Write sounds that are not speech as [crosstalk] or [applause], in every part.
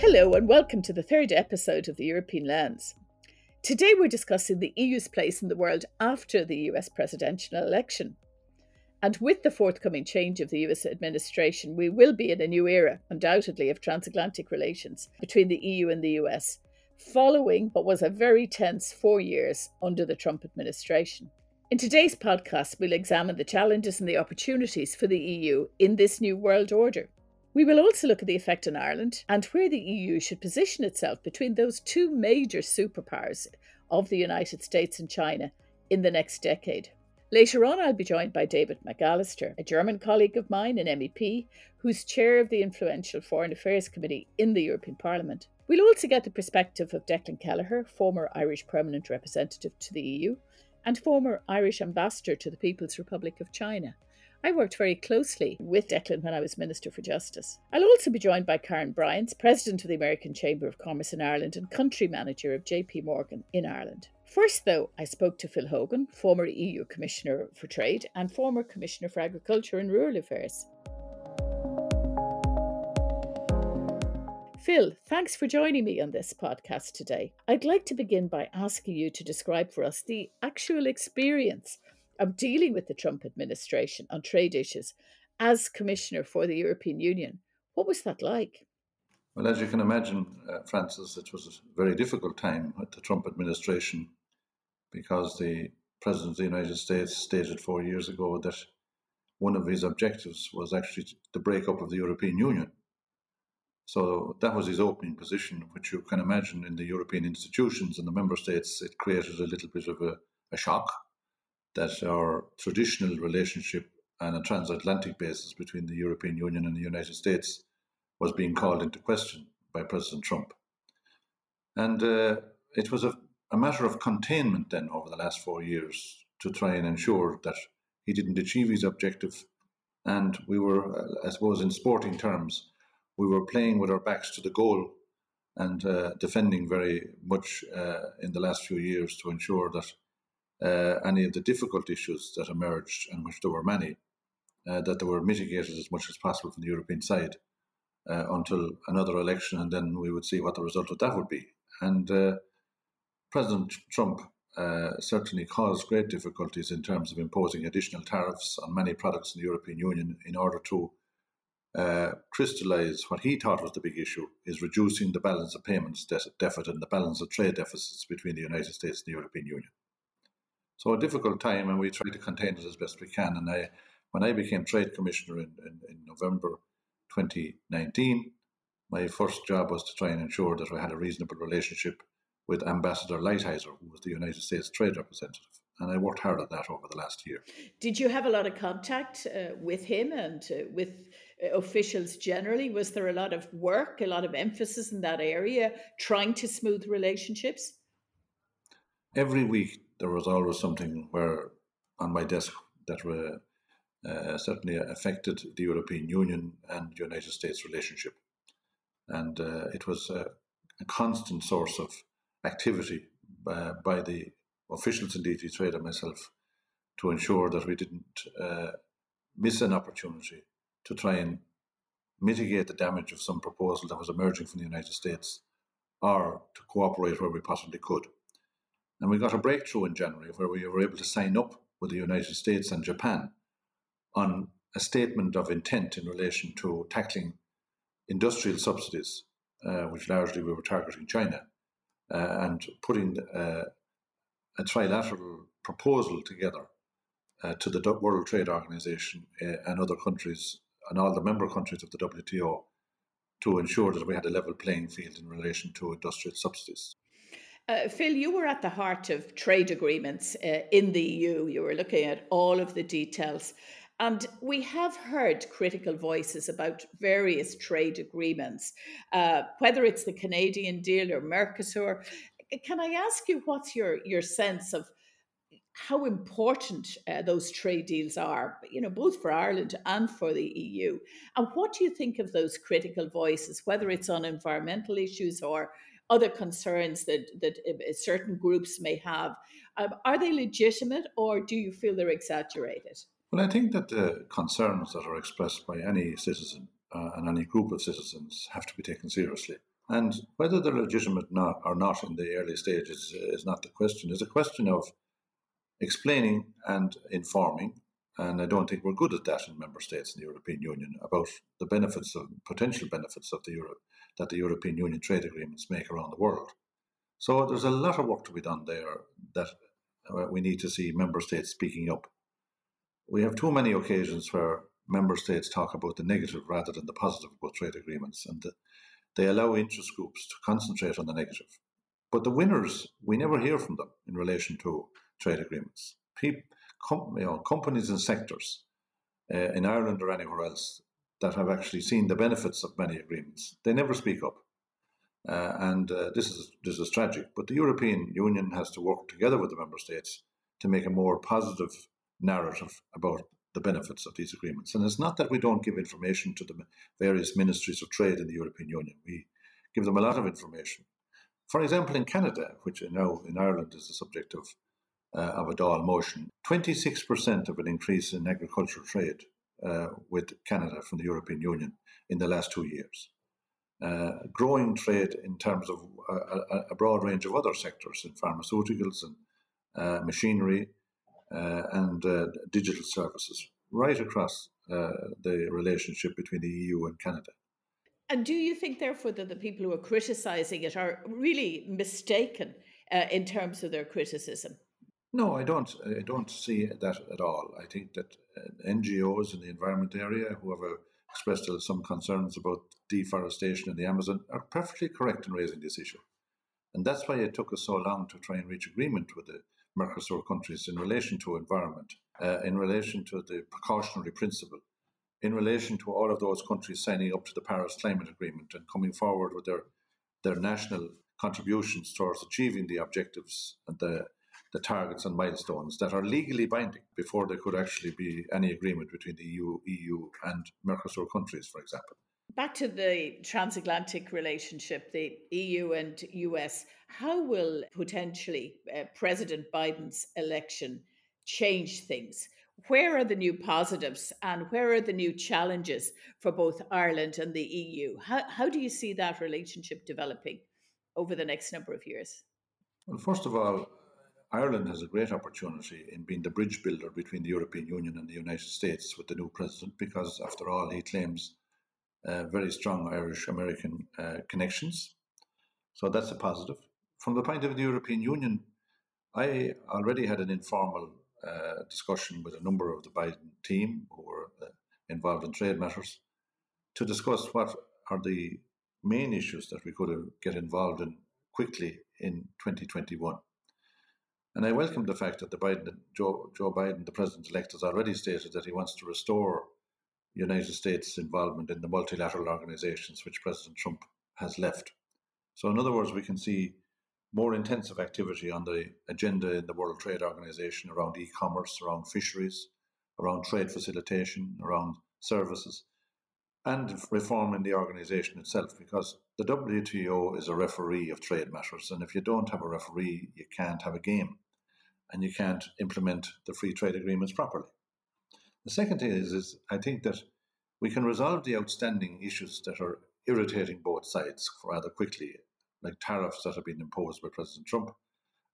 Hello, and welcome to the third episode of the European Lens. Today we're discussing the EU's place in the world after the US presidential election. And with the forthcoming change of the US administration, we will be in a new era, undoubtedly, of transatlantic relations between the EU and the US, following what was a very tense four years under the Trump administration. In today's podcast, we'll examine the challenges and the opportunities for the EU in this new world order. We will also look at the effect on Ireland and where the EU should position itself between those two major superpowers of the United States and China in the next decade. Later on, I'll be joined by David McAllister, a German colleague of mine, an MEP, who's chair of the influential Foreign Affairs Committee in the European Parliament. We'll also get the perspective of Declan Kelleher, former Irish permanent representative to the EU and former Irish ambassador to the People's Republic of China. I worked very closely with Declan when I was Minister for Justice. I'll also be joined by Carin Bryans, President of the American Chamber of Commerce in Ireland and Country Manager of JP Morgan in Ireland. First, though, I spoke to Phil Hogan, former EU Commissioner for Trade and former Commissioner for Agriculture and Rural Affairs. Phil, thanks for joining me on this podcast today. I'd like to begin by asking you to describe for us the actual experience of dealing with the Trump administration on trade issues as Commissioner for the European Union. What was that like? Well, as you can imagine, uh, Frances, it was a very difficult time with the Trump administration because the President of the United States stated four years ago that one of his objectives was actually the breakup of the European Union. So that was his opening position, which you can imagine in the European institutions and the member states, it created a little bit of a, a shock that our traditional relationship on a transatlantic basis between the European Union and the United States was being called into question by President Trump. And uh, it was a, a, matter of containment then over the last four years to try and ensure that he didn't achieve his objective. And we were, uh, I suppose, in sporting terms, we were playing with our backs to the goal and uh, defending very much uh, in the last few years to ensure that uh, any of the difficult issues that emerged, and which there were many, uh, that they were mitigated as much as possible from the European side uh, until another election, and then we would see what the result of that would be. And uh, President Trump uh, certainly caused great difficulties in terms of imposing additional tariffs on many products in the European Union in order to uh, crystallize what he thought was the big issue is reducing the balance of payments deficit and the balance of trade deficits between the United States and the European Union. So a difficult time, and we try to contain it as best we can. And I, when I became Trade Commissioner in, in, in November 2019, my first job was to try and ensure that we had a reasonable relationship with Ambassador Lighthizer, who was the United States Trade Representative. And I worked hard at that over the last year. Did you have a lot of contact uh, with him and uh, with uh, officials generally? Was there a lot of work, a lot of emphasis in that area, trying to smooth relationships? Every week, there was always something where on my desk that were, uh, certainly affected the European Union and United States relationship. And uh, it was a, a, constant source of activity by, by the officials in DG Trade and myself to ensure that we didn't uh, miss an opportunity to try and mitigate the damage of some proposal that was emerging from the United States or to cooperate where we possibly could. And we got a breakthrough in January where we were able to sign up with the United States and Japan on a statement of intent in relation to tackling industrial subsidies, uh, which largely we were targeting China, uh, and putting uh, a trilateral proposal together uh, to the World Trade Organization uh, and other countries and all the member countries of the WTO to ensure that we had a level playing field in relation to industrial subsidies. Uh, Phil, you were at the heart of trade agreements uh, in the EU. You were looking at all of the details. And we have heard critical voices about various trade agreements, uh, whether it's the Canadian deal or Mercosur. Can I ask you what's your, your sense of how important uh, those trade deals are, you know, both for Ireland and for the EU? And what do you think of those critical voices, whether it's on environmental issues or other concerns that that uh, certain groups may have. Um, are they legitimate, or do you feel they're exaggerated? Well, I think that the concerns that are expressed by any citizen uh, and any group of citizens have to be taken seriously. And whether they're legitimate not, or not in the early stages is not the question. It's a question of explaining and informing. And I don't think we're good at that in member states in the European Union about the benefits of potential benefits of the Euro, that the European Union trade agreements make around the world. So there's a lot of work to be done there that uh, we need to see member states speaking up. We have too many occasions where member states talk about the negative rather than the positive about trade agreements, and they allow interest groups to concentrate on the negative. But the winners, we never hear from them in relation to trade agreements. People, com, you know, companies and sectors uh, in Ireland or anywhere else that have actually seen the benefits of many agreements, they never speak up. Uh, and uh, this is this is tragic. But the European Union has to work together with the member states to make a more positive narrative about the benefits of these agreements. And it's not that we don't give information to the various ministries of trade in the European Union. We give them a lot of information. For example, in Canada, which now in Ireland is the subject of of a Dáil motion, 26% of an increase in agricultural trade uh, with Canada from the European Union in the last two years. Uh, growing trade in terms of a, a, broad range of other sectors in pharmaceuticals and uh, machinery uh, and uh, digital services, right across uh, the relationship between the EU and Canada. And do you think, therefore, that the people who are criticising it are really mistaken uh, in terms of their criticism? No, I don't. I don't see that at all. I think that NGOs in the environment area who have expressed some concerns about deforestation in the Amazon are perfectly correct in raising this issue. And that's why it took us so long to try and reach agreement with the Mercosur countries in relation to environment, uh, in relation to the precautionary principle, in relation to all of those countries signing up to the Paris Climate Agreement and coming forward with their, their national contributions towards achieving the objectives and the, the targets and milestones that are legally binding before there could actually be any agreement between the EU, EU and Mercosur countries, for example. Back to the transatlantic relationship, the EU and US, how will potentially uh, President Biden's election change things? Where are the new positives and where are the new challenges for both Ireland and the EU? How, how do you see that relationship developing over the next number of years? Well, first of all, Ireland has a great opportunity in being the bridge builder between the European Union and the United States with the new president because, after all, he claims uh, very strong Irish American uh, connections. So that's a positive. From the point of the European Union, I already had an informal uh, discussion with a number of the Biden team who were uh, involved in trade matters to discuss what are the main issues that we could get involved in quickly in 2021. And I welcome the fact that the Biden, Joe, Joe Biden, the president elect, has already stated that he wants to restore United States involvement in the multilateral organizations which President Trump has left. So, in other words, we can see more intensive activity on the agenda in the World Trade Organization around e commerce, around fisheries, around trade facilitation, around services, and reform in the organization itself, because the WTO is a referee of trade matters. And if you don't have a referee, you can't have a game and you can't implement the free trade agreements properly. The second thing is, is I think that we can resolve the outstanding issues that are irritating both sides rather quickly, like tariffs that have been imposed by President Trump,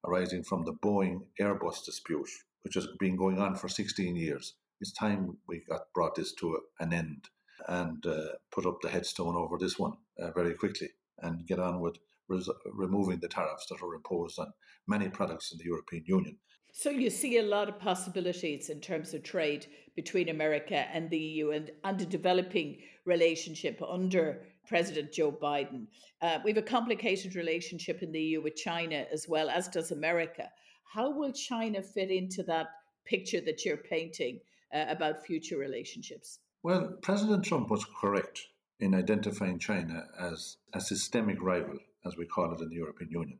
arising from the Boeing Airbus dispute, which has been going on for 16 years. It's time we got brought this to an end and uh, put up the headstone over this one uh, very quickly and get on with res- removing the tariffs that are imposed on many products in the European Union. So you see a lot of possibilities in terms of trade between America and the EU and, and a developing relationship under President Joe Biden. Uh, we have a complicated relationship in the EU with China as well, as does America. How will China fit into that picture that you're painting uh, about future relationships? Well, President Trump was correct in identifying China as a systemic rival, as we call it in the European Union.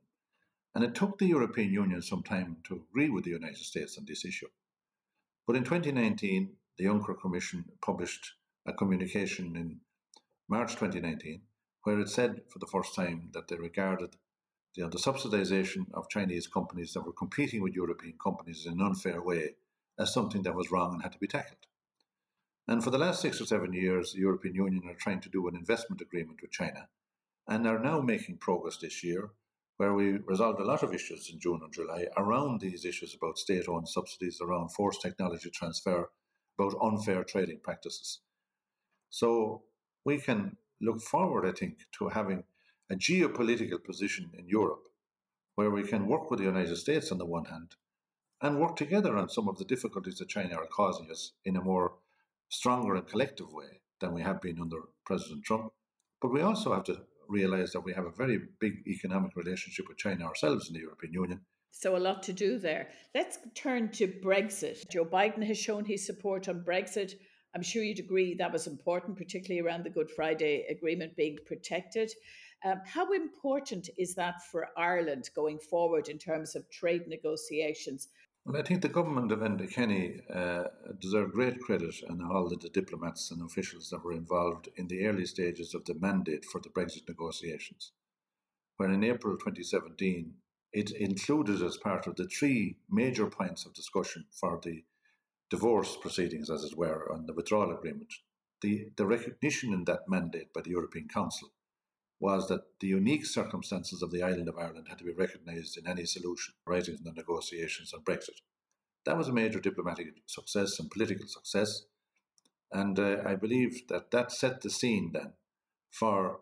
And it took the European Union some time to agree with the United States on this issue. But in 2019, the Juncker Commission published a communication in March 2019 where it said for the first time that they regarded know, the subsidization of Chinese companies that were competing with European companies in an unfair way as something that was wrong and had to be tackled. And for the last six or seven years, the European Union are trying to do an investment agreement with China and are now making progress this year, where we resolved a lot of issues in June and July around these issues about state owned subsidies, around forced technology transfer, about unfair trading practices. So we can look forward, I think, to having a geopolitical position in Europe where we can work with the United States on the one hand and work together on some of the difficulties that China are causing us in a more stronger and collective way than we have been under President Trump. But we also have to realize that we have a very big economic relationship with China ourselves in the European Union. So, a lot to do there. Let's turn to Brexit. Joe Biden has shown his support on Brexit. I'm sure you'd agree that was important, particularly around the Good Friday Agreement being protected. Um, how important is that for Ireland going forward in terms of trade negotiations? Well, I think the government of Enda Kenny uh, deserve great credit and all the diplomats and officials that were involved in the early stages of the mandate for the Brexit negotiations, when in April 2017 it included as part of the three major points of discussion for the divorce proceedings, as it were, on the withdrawal agreement, the, the recognition in that mandate by the European Council was that the unique circumstances of the island of Ireland had to be recognised in any solution arising from the negotiations on Brexit. That was a major diplomatic success and political success, and uh, I believe that that set the scene then for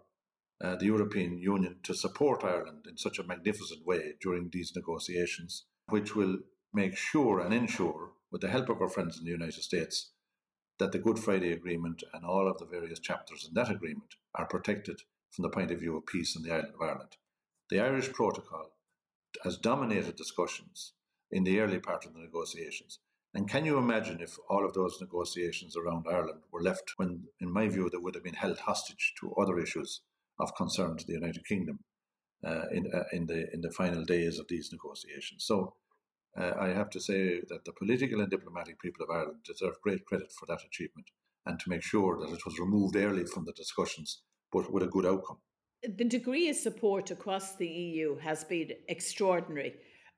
uh, the European Union to support Ireland in such a magnificent way during these negotiations, which will make sure and ensure, with the help of our friends in the United States, that the Good Friday Agreement and all of the various chapters in that agreement are protected from the point of view of peace in the island of Ireland. The Irish Protocol has dominated discussions in the early part of the negotiations. And can you imagine if all of those negotiations around Ireland were left when, in my view, they would have been held hostage to other issues of concern to the United Kingdom uh, in, uh, in, the, in the final days of these negotiations? So uh, I have to say that the political and diplomatic people of Ireland deserve great credit for that achievement and to make sure that it was removed early from the discussions but with a good outcome. The degree of support across the EU has been extraordinary.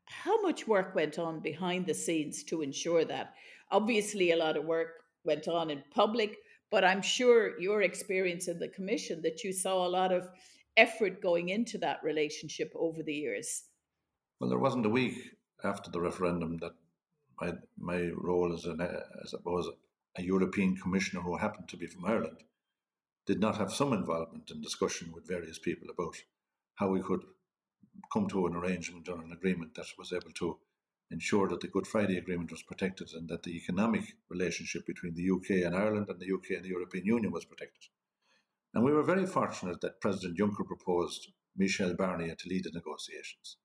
How much work went on behind the scenes to ensure that? Obviously, a lot of work went on in public, but I'm sure your experience in the Commission that you saw a lot of effort going into that relationship over the years. Well, there wasn't a week after the referendum that my my role as an as I suppose a European commissioner who happened to be from Ireland did not have some involvement in discussion with various people about how we could come to an arrangement or an agreement that was able to ensure that the Good Friday Agreement was protected and that the economic relationship between the UK and Ireland and the UK and the European Union was protected. And we were very fortunate that President Juncker proposed Michel Barnier to lead the negotiations.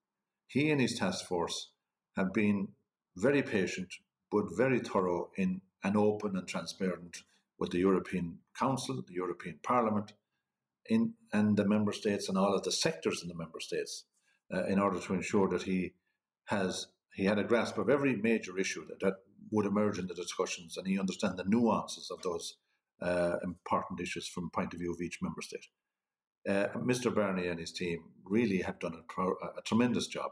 He and his task force have been very patient but very thorough in an open and transparent with the European Council, the European Parliament, in, and the member states and all of the sectors in the member states uh, in order to ensure that he has he had a grasp of every major issue that, that would emerge in the discussions and he understand the nuances of those uh, important issues from the point of view of each member state. Uh, Mr. Barnier and his team really have done a, pro, a tremendous job.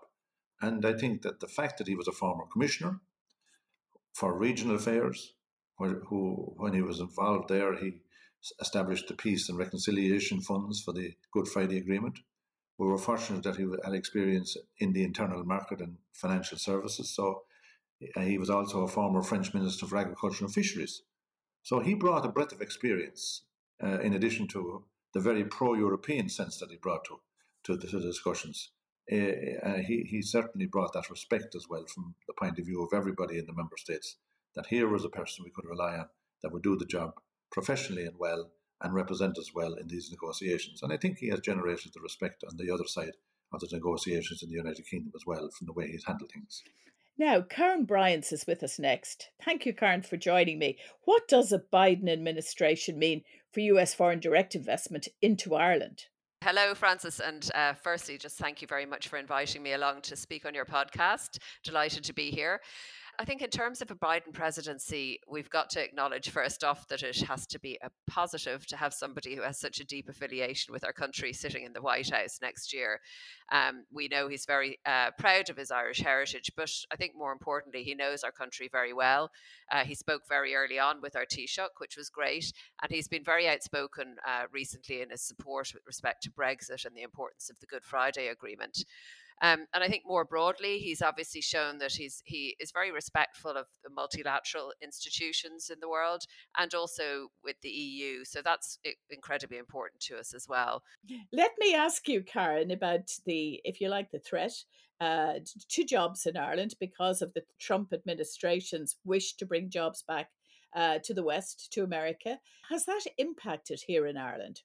And I think that the fact that he was a former commissioner for regional affairs, who, when he was involved there, he established the Peace and Reconciliation Funds for the Good Friday Agreement. We were fortunate that he had experience in the internal market and financial services. So uh, he was also a former French Minister for Agriculture and Fisheries. So he brought a breadth of experience uh, in addition to the very pro European sense that he brought to, to, the, to the discussions. Uh, uh, he, he certainly brought that respect as well from the point of view of everybody in the member states that here was a person we could rely on that would do the job professionally and well and represent us well in these negotiations. And I think he has generated the respect on the other side of the negotiations in the United Kingdom as well from the way he's handled things. Now, Carin Bryans is with us next. Thank you, Carin, for joining me. What does a Biden administration mean for US foreign direct investment into Ireland? Hello, Frances. And uh, firstly, just thank you very much for inviting me along to speak on your podcast. Delighted to be here. I think in terms of a Biden presidency, we've got to acknowledge first off that it has to be a positive to have somebody who has such a deep affiliation with our country sitting in the White House next year. Um, we know he's very uh, proud of his Irish heritage, but I think more importantly, he knows our country very well. Uh, he spoke very early on with our Taoiseach, which was great, and he's been very outspoken uh, recently in his support with respect to Brexit and the importance of the Good Friday Agreement. Um, and I think more broadly, he's obviously shown that he's he is very respectful of the multilateral institutions in the world and also with the EU. So that's incredibly important to us as well. Let me ask you, Carin, about the, if you like, the threat uh, to jobs in Ireland because of the Trump administration's wish to bring jobs back uh, to the West, to America. Has that impacted here in Ireland?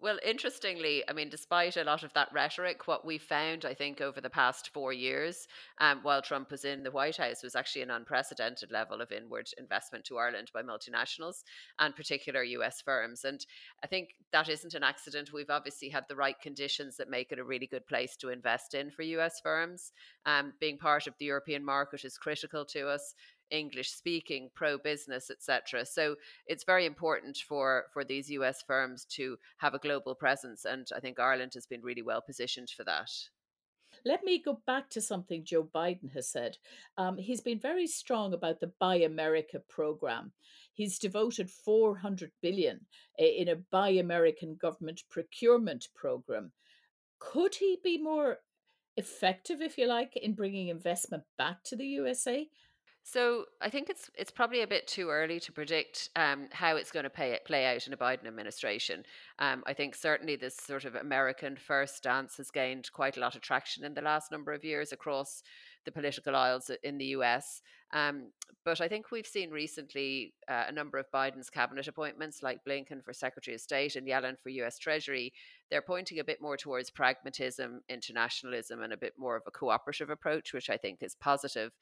Well, interestingly, I mean, despite a lot of that rhetoric, what we found, I think, over the past four years, um, while Trump was in the White House, was actually an unprecedented level of inward investment to Ireland by multinationals and particular US firms. And I think that isn't an accident. We've obviously had the right conditions that make it a really good place to invest in for US firms. Um, being part of the European market is critical to us. English speaking, pro business, etc. So it's very important for for these US firms to have a global presence, and I think Ireland has been really well positioned for that. Let me go back to something Joe Biden has said. Um, he's been very strong about the Buy America program. He's devoted 400 billion in a Buy American government procurement program. Could he be more effective, if you like, in bringing investment back to the USA? So I think it's it's probably a bit too early to predict um, how it's going to pay, play out in a Biden administration. Um, I think certainly this sort of American first stance has gained quite a lot of traction in the last number of years across the political aisles in the US. Um, but I think we've seen recently uh, a number of Biden's cabinet appointments, like Blinken for Secretary of State and Yellen for US Treasury. They're pointing a bit more towards pragmatism, internationalism, and a bit more of a cooperative approach, which I think is positive.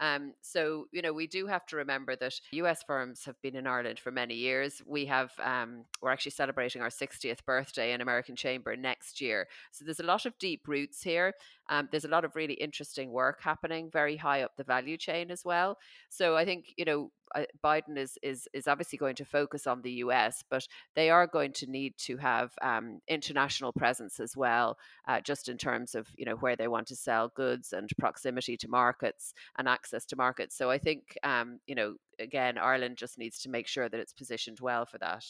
Um, so, you know, we do have to remember that US firms have been in Ireland for many years. We have, um, we're actually celebrating our 60th birthday in American Chamber next year. So there's a lot of deep roots here. Um, there's a lot of really interesting work happening very high up the value chain as well. So I think, you know, Biden is is is obviously going to focus on the U.S., but they are going to need to have um, international presence as well, uh, just in terms of you know where they want to sell goods and proximity to markets and access to markets. So I think um, you know again Ireland just needs to make sure that it's positioned well for that.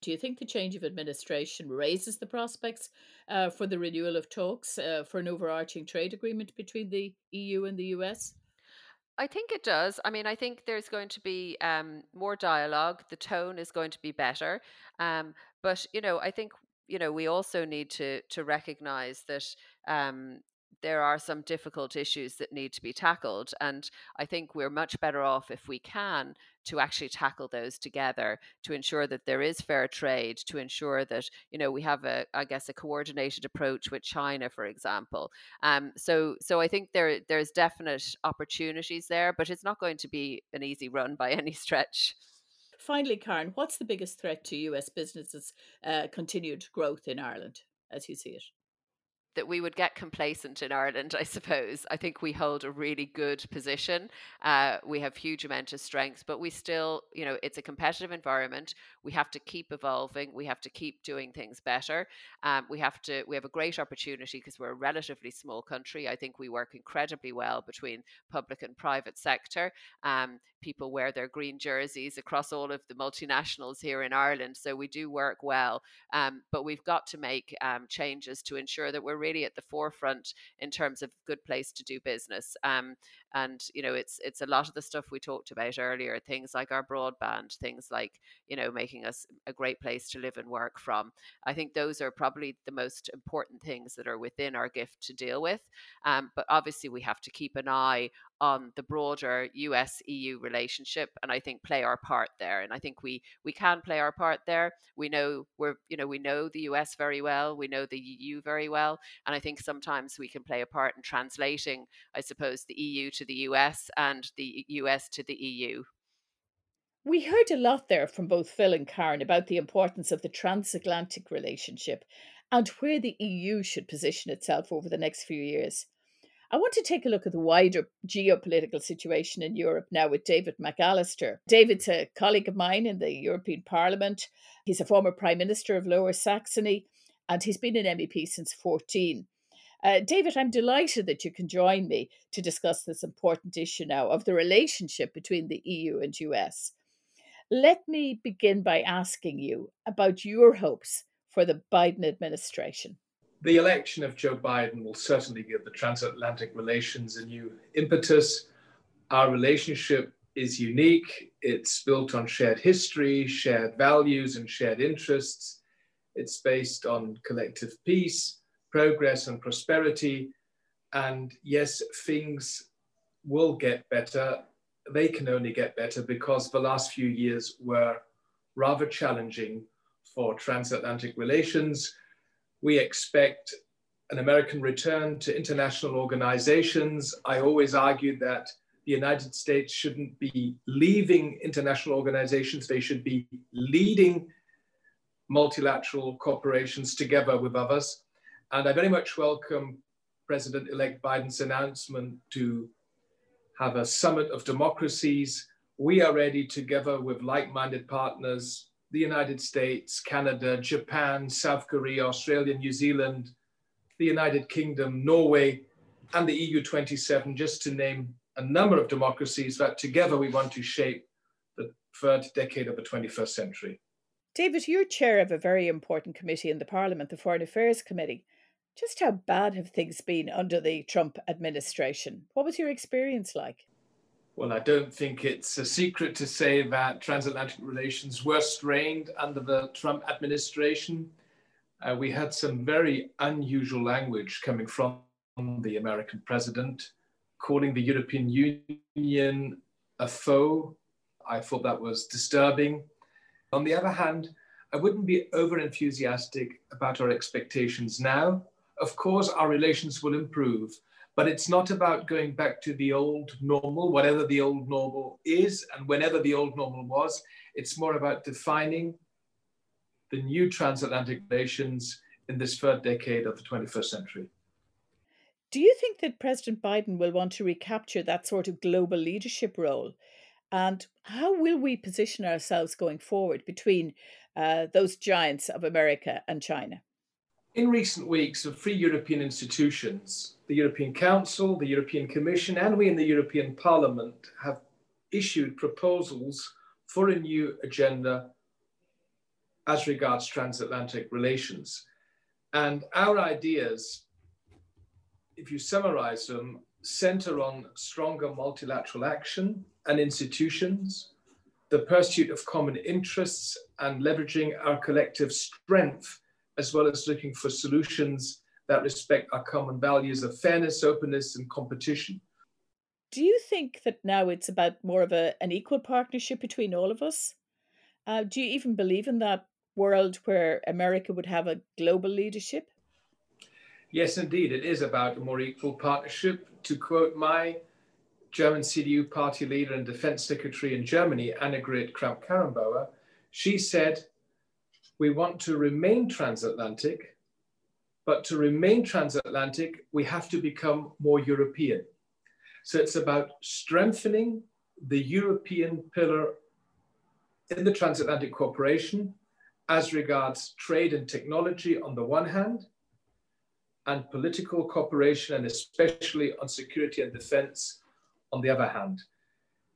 Do you think the change of administration raises the prospects uh, for the renewal of talks uh, for an overarching trade agreement between the EU and the US? I think it does. I mean, I think there's going to be um, more dialogue. The tone is going to be better. Um, but you know, I think you know we also need to to recognize that um, there are some difficult issues that need to be tackled. And I think we're much better off if we can to actually tackle those together to ensure that there is fair trade, to ensure that, you know, we have a, I guess, a coordinated approach with China, for example. Um, so so I think there there's definite opportunities there, but it's not going to be an easy run by [laughs] any stretch. Finally, Carin, what's the biggest threat to US businesses' uh, continued growth in Ireland as you see it? That we would get complacent in Ireland, I suppose. I think we hold a really good position. Uh, we have huge amount of strength, but we still, you know, it's a competitive environment. We have to keep evolving. We have to keep doing things better. Um, we have to. We have a great opportunity because we're a relatively small country. I think we work incredibly well between public and private sector. Um, people wear their green jerseys across all of the multinationals here in Ireland, so we do work well. Um, but we've got to make um, changes to ensure that we're really at the forefront in terms of good place to do business. Um, and you know, it's it's a lot of the stuff we talked about earlier, things like our broadband, things like you know, making us a great place to live and work from. I think those are probably the most important things that are within our gift to deal with. Um, but obviously, we have to keep an eye on the broader US EU relationship and I think play our part there and I think we we can play our part there we know we're you know we know the US very well we know the EU very well and I think sometimes we can play a part in translating I suppose the EU to the US and the US to the EU we heard a lot there from both Phil and Carin about the importance of the transatlantic relationship and where the EU should position itself over the next few years I want to take a look at the wider geopolitical situation in Europe now with David McAllister. David's a colleague of mine in the European Parliament. He's a former Prime Minister of Lower Saxony and he's been an MEP since 14. Uh, David, I'm delighted that you can join me to discuss this important issue now of the relationship between the EU and US. Let me begin by asking you about your hopes for the Biden administration the election of Joe Biden will certainly give the transatlantic relations a new impetus. Our relationship is unique. It's built on shared history, shared values, and shared interests. It's based on collective peace, progress, and prosperity. And yes, things will get better. They can only get better because the last few years were rather challenging for transatlantic relations we expect an American return to international organizations. I always argued that the United States shouldn't be leaving international organizations, they should be leading multilateral corporations together with others. And I very much welcome President elect Biden's announcement to have a summit of democracies. We are ready, together with like minded partners, the United States, Canada, Japan, South Korea, Australia, New Zealand, the United Kingdom, Norway, and the EU 27, just to name a number of democracies that together we want to shape the third decade of the 21st century. David, you're chair of a very important committee in the Parliament, the Foreign Affairs Committee. Just how bad have things been under the Trump administration? What was your experience like? Well, I don't think it's a secret to say that transatlantic relations were strained under the Trump administration. Uh, we had some very unusual language coming from the American president, calling the European Union a foe. I thought that was disturbing. On the other hand, I wouldn't be over enthusiastic about our expectations now. Of course, our relations will improve, but it's not about going back to the old normal, whatever the old normal is, and whenever the old normal was. It's more about defining the new transatlantic relations in this third decade of the 21st century. Do you think that President Biden will want to recapture that sort of global leadership role? And how will we position ourselves going forward between uh, those giants of America and China? In recent weeks, the three European institutions, the European Council, the European Commission, and we in the European Parliament have issued proposals for a new agenda as regards transatlantic relations. And our ideas, if you summarize them, center on stronger multilateral action and institutions, the pursuit of common interests, and leveraging our collective strength as well as looking for solutions that respect our common values of fairness, openness, and competition. Do you think that now it's about more of a, an equal partnership between all of us? Uh, do you even believe in that world where America would have a global leadership? Yes, indeed. It is about a more equal partnership. To quote my German CDU party leader and defense secretary in Germany, Annegret Kramp-Karrenbauer, she said, we want to remain transatlantic, but to remain transatlantic, we have to become more European. So it's about strengthening the European pillar in the transatlantic cooperation as regards trade and technology on the one hand, and political cooperation, and especially on security and defense on the other hand.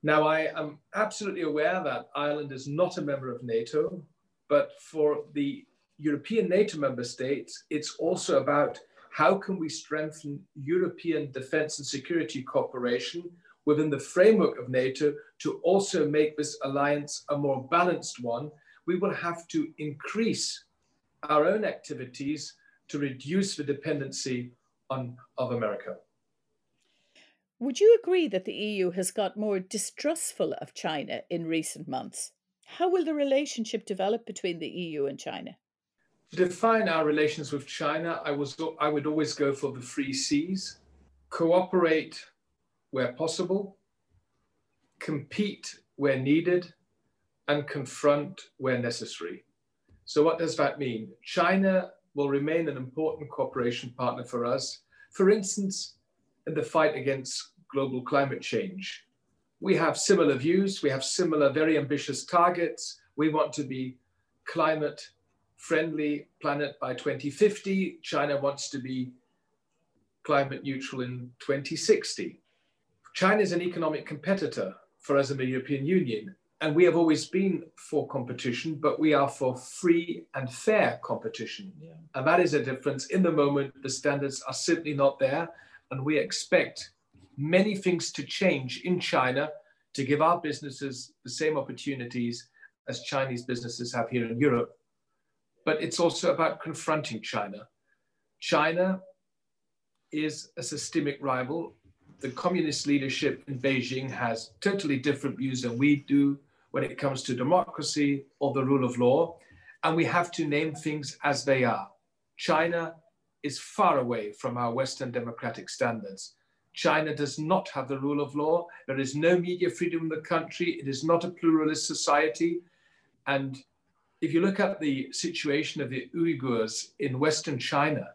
Now, I am absolutely aware that Ireland is not a member of NATO, but for the European NATO member states, it's also about how can we strengthen European defense and security cooperation within the framework of NATO to also make this alliance a more balanced one. We will have to increase our own activities to reduce the dependency on, of America. Would you agree that the EU has got more distrustful of China in recent months? How will the relationship develop between the EU and China? To define our relations with China, I, was, I would always go for the three C's cooperate where possible, compete where needed, and confront where necessary. So, what does that mean? China will remain an important cooperation partner for us. For instance, in the fight against global climate change. We have similar views, we have similar, very ambitious targets. We want to be climate friendly planet by 2050. China wants to be climate neutral in 2060. China is an economic competitor for us in the European Union. And we have always been for competition, but we are for free and fair competition. Yeah. And that is a difference. In the moment, the standards are simply not there. And we expect many things to change in China to give our businesses the same opportunities as Chinese businesses have here in Europe. But it's also about confronting China. China is a systemic rival. The communist leadership in Beijing has totally different views than we do when it comes to democracy or the rule of law. And we have to name things as they are. China is far away from our Western democratic standards. China does not have the rule of law. There is no media freedom in the country. It is not a pluralist society. And if you look at the situation of the Uyghurs in Western China,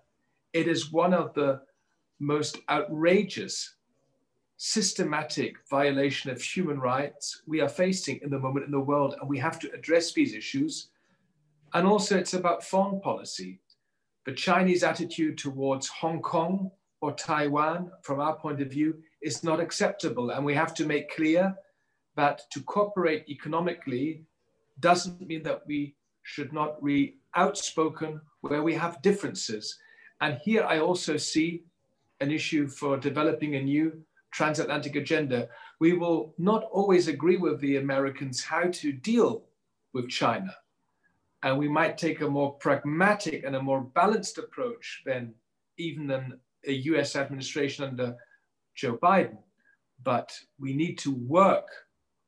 it is one of the most outrageous systematic violation of human rights we are facing in the moment in the world, and we have to address these issues. And also, it's about foreign policy. The Chinese attitude towards Hong Kong or Taiwan, from our point of view, is not acceptable. And we have to make clear that to cooperate economically doesn't mean that we should not be outspoken where we have differences. And here I also see an issue for developing a new transatlantic agenda, we will not always agree with the Americans how to deal with China. And we might take a more pragmatic and a more balanced approach than even than a US administration under Joe Biden. But we need to work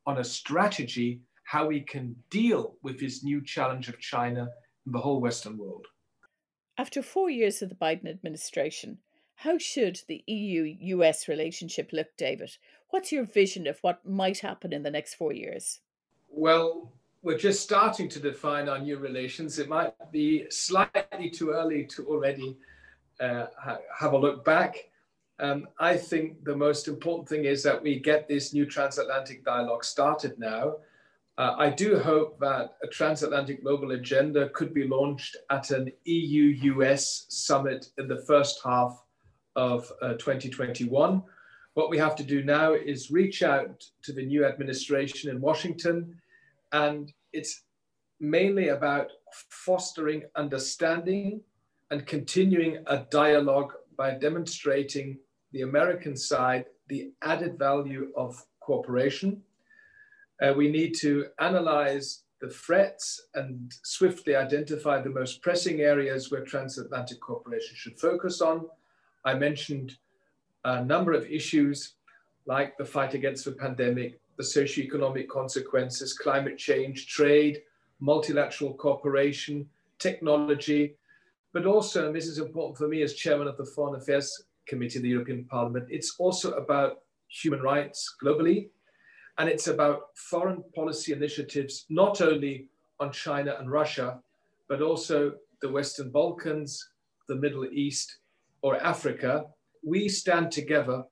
on a strategy how we can deal with this new challenge of China in the whole Western world. After four years of the Biden administration, how should the EU US relationship look, David? What's your vision of what might happen in the next four years? Well, we're just starting to define our new relations. It might be slightly too early to already uh, have a look back. Um, I think the most important thing is that we get this new transatlantic dialogue started now. Uh, I do hope that a transatlantic global agenda could be launched at an EU US summit in the first half of uh, 2021. What we have to do now is reach out to the new administration in Washington, and it's mainly about fostering understanding and continuing a dialogue by demonstrating the American side the added value of cooperation. Uh, we need to analyze the threats and swiftly identify the most pressing areas where transatlantic cooperation should focus on. I mentioned a number of issues like the fight against the pandemic, the socioeconomic consequences, climate change, trade, multilateral cooperation, technology, but also, and this is important for me as chairman of the Foreign Affairs Committee of the European Parliament, it's also about human rights globally. And it's about foreign policy initiatives, not only on China and Russia, but also the Western Balkans, the Middle East, or Africa, we stand together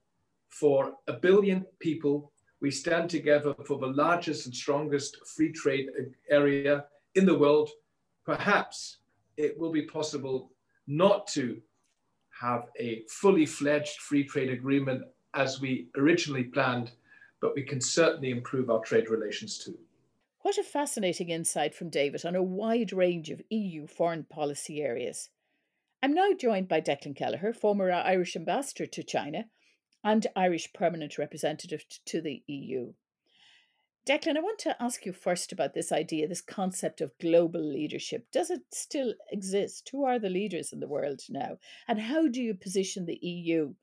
for a billion people. We stand together for the largest and strongest free trade area in the world. Perhaps it will be possible not to have a fully fledged free trade agreement as we originally planned, but we can certainly improve our trade relations too. What a fascinating insight from David on a wide range of EU foreign policy areas. I'm now joined by Declan Kelleher, former Irish ambassador to China and Irish permanent representative to the EU. Declan, I want to ask you first about this idea, this concept of global leadership. Does it still exist? Who are the leaders in the world now? And how do you position the EU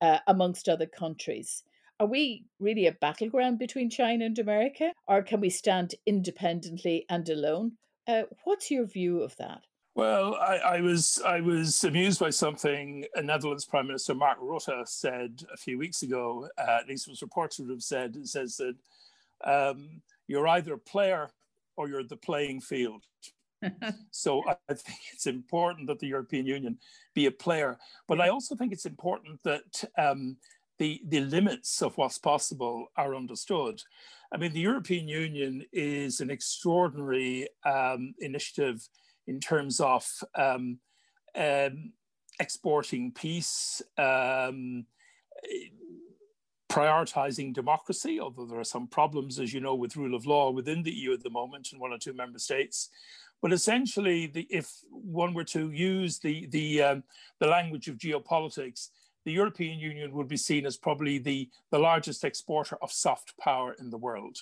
uh, amongst other countries? Are we really a battleground between China and America? Or can we stand independently and alone? Uh, what's your view of that? Well, I, I, was I was amused by something a Netherlands Prime Minister Mark Rutte said a few weeks ago. Uh, at least it was reported to have said. It says that um, you're either a player or you're the playing field. [laughs] so I think it's important that the European Union be a player. But I also think it's important that um, the, the limits of what's possible are understood. I mean, the European Union is an extraordinary um, initiative in terms of um, um exporting peace, um, prioritizing democracy, although there are some problems, as you know, with rule of law within the EU at the moment in one or two member states. But essentially, the, if one were to use the, the, um, the language of geopolitics, the European Union would be seen as probably the, the largest exporter of soft power in the world.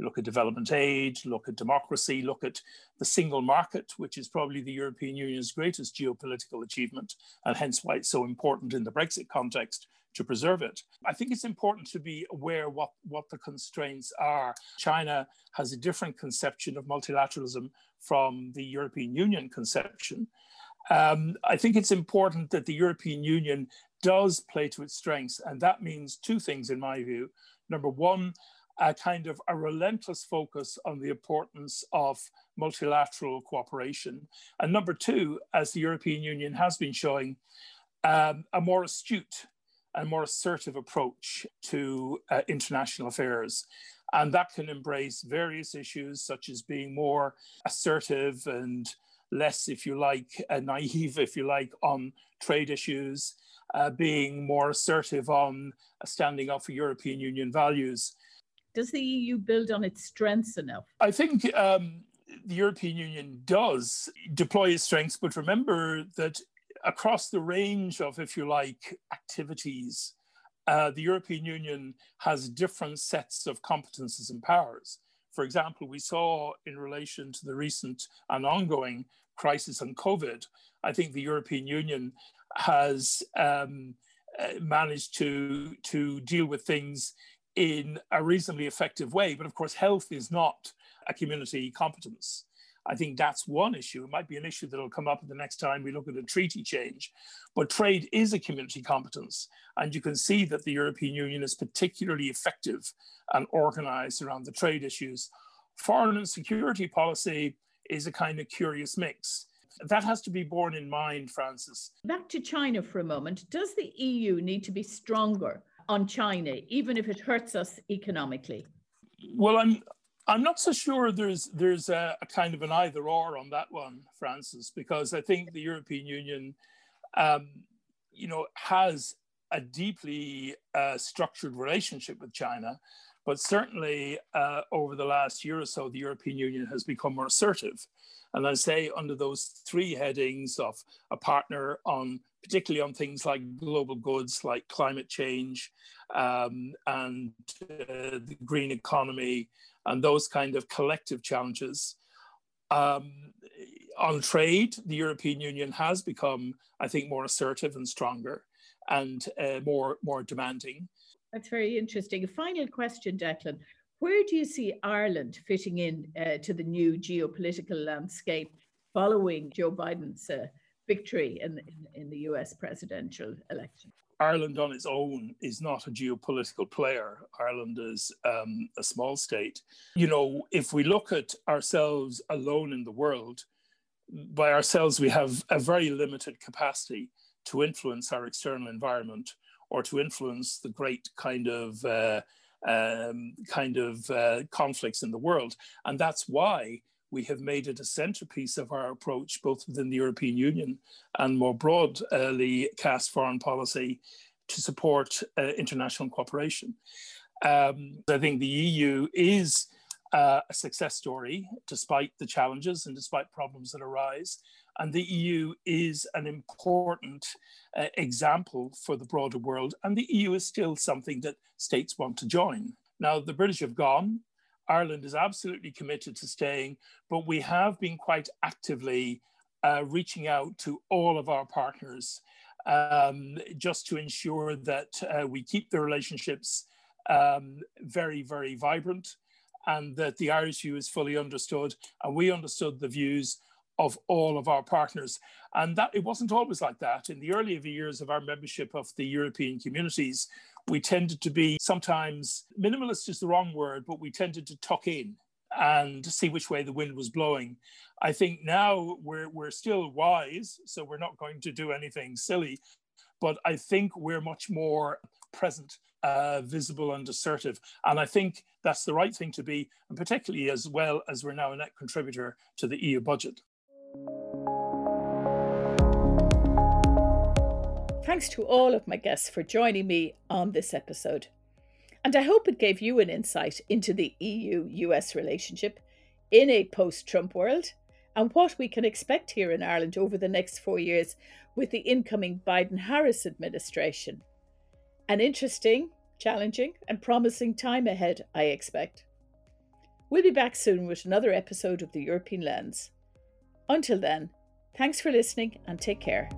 You look at development aid, look at democracy, look at the single market, which is probably the European Union's greatest geopolitical achievement, and hence why it's so important in the Brexit context to preserve it. I think it's important to be aware what, what the constraints are. China has a different conception of multilateralism from the European Union conception. Um, I think it's important that the European Union does play to its strengths, and that means two things in my view. Number one, a kind of a relentless focus on the importance of multilateral cooperation. And number two, as the European Union has been showing, um, a more astute and more assertive approach to uh, international affairs. And that can embrace various issues, such as being more assertive and less, if you like, uh, naive, if you like, on trade issues, uh, being more assertive on standing up for European Union values. Does the EU build on its strengths enough? I think um, the European Union does deploy its strengths, but remember that across the range of, if you like, activities, uh, the European Union has different sets of competences and powers. For example, we saw in relation to the recent and ongoing crisis on COVID, I think the European Union has um, uh, managed to, to deal with things in a reasonably effective way. But of course, health is not a community competence. I think that's one issue. It might be an issue that will come up the next time we look at a treaty change. But trade is a community competence. And you can see that the European Union is particularly effective and organized around the trade issues. Foreign and security policy is a kind of curious mix. That has to be borne in mind, Frances. Back to China for a moment. Does the EU need to be stronger on China, even if it hurts us economically? Well, I'm I'm not so sure there's there's a, a, kind of an either or on that one, Frances, because I think the European Union, um, you know, has a deeply uh, structured relationship with China, but certainly uh, over the last year or so, the European Union has become more assertive. And I say under those three headings of a partner on, particularly on things like global goods, like climate change um, and uh, the green economy, and those kind of collective challenges. Um, on trade, the European Union has become, I think, more assertive and stronger and uh, more, more demanding. That's very interesting. Final question, Declan. Where do you see Ireland fitting in uh, to the new geopolitical landscape following Joe Biden's uh, victory in, in, in the US presidential election? Ireland on its own is not a geopolitical player. Ireland is um, a small state. You know, if we look at ourselves alone in the world, by ourselves, we have a very limited capacity to influence our external environment or to influence the great kind of uh, um, kind of uh, conflicts in the world. And that's why we have made it a centerpiece of our approach, both within the European Union and more broadly cast foreign policy to support uh, international cooperation. Um, I think the EU is uh, a success story despite the challenges and despite problems that arise. And the EU is an important uh, example for the broader world. And the EU is still something that states want to join. Now, the British have gone, Ireland is absolutely committed to staying, but we have been quite actively uh, reaching out to all of our partners um, just to ensure that uh, we keep the relationships um, very, very vibrant and that the Irish view is fully understood. And we understood the views of all of our partners. And that it wasn't always like that. In the earlier years of our membership of the European communities, we tended to be sometimes minimalist is the wrong word, but we tended to tuck in and see which way the wind was blowing. I think now we're we're still wise, so we're not going to do anything silly, but I think we're much more present, uh, visible, and assertive. And I think that's the right thing to be, and particularly as well as we're now a net contributor to the EU budget. Thanks to all of my guests for joining me on this episode. And I hope it gave you an insight into the EU US relationship in a post Trump world and what we can expect here in Ireland over the next four years with the incoming Biden Harris administration. An interesting, challenging, and promising time ahead, I expect. We'll be back soon with another episode of the European Lens. Until then, thanks for listening and take care.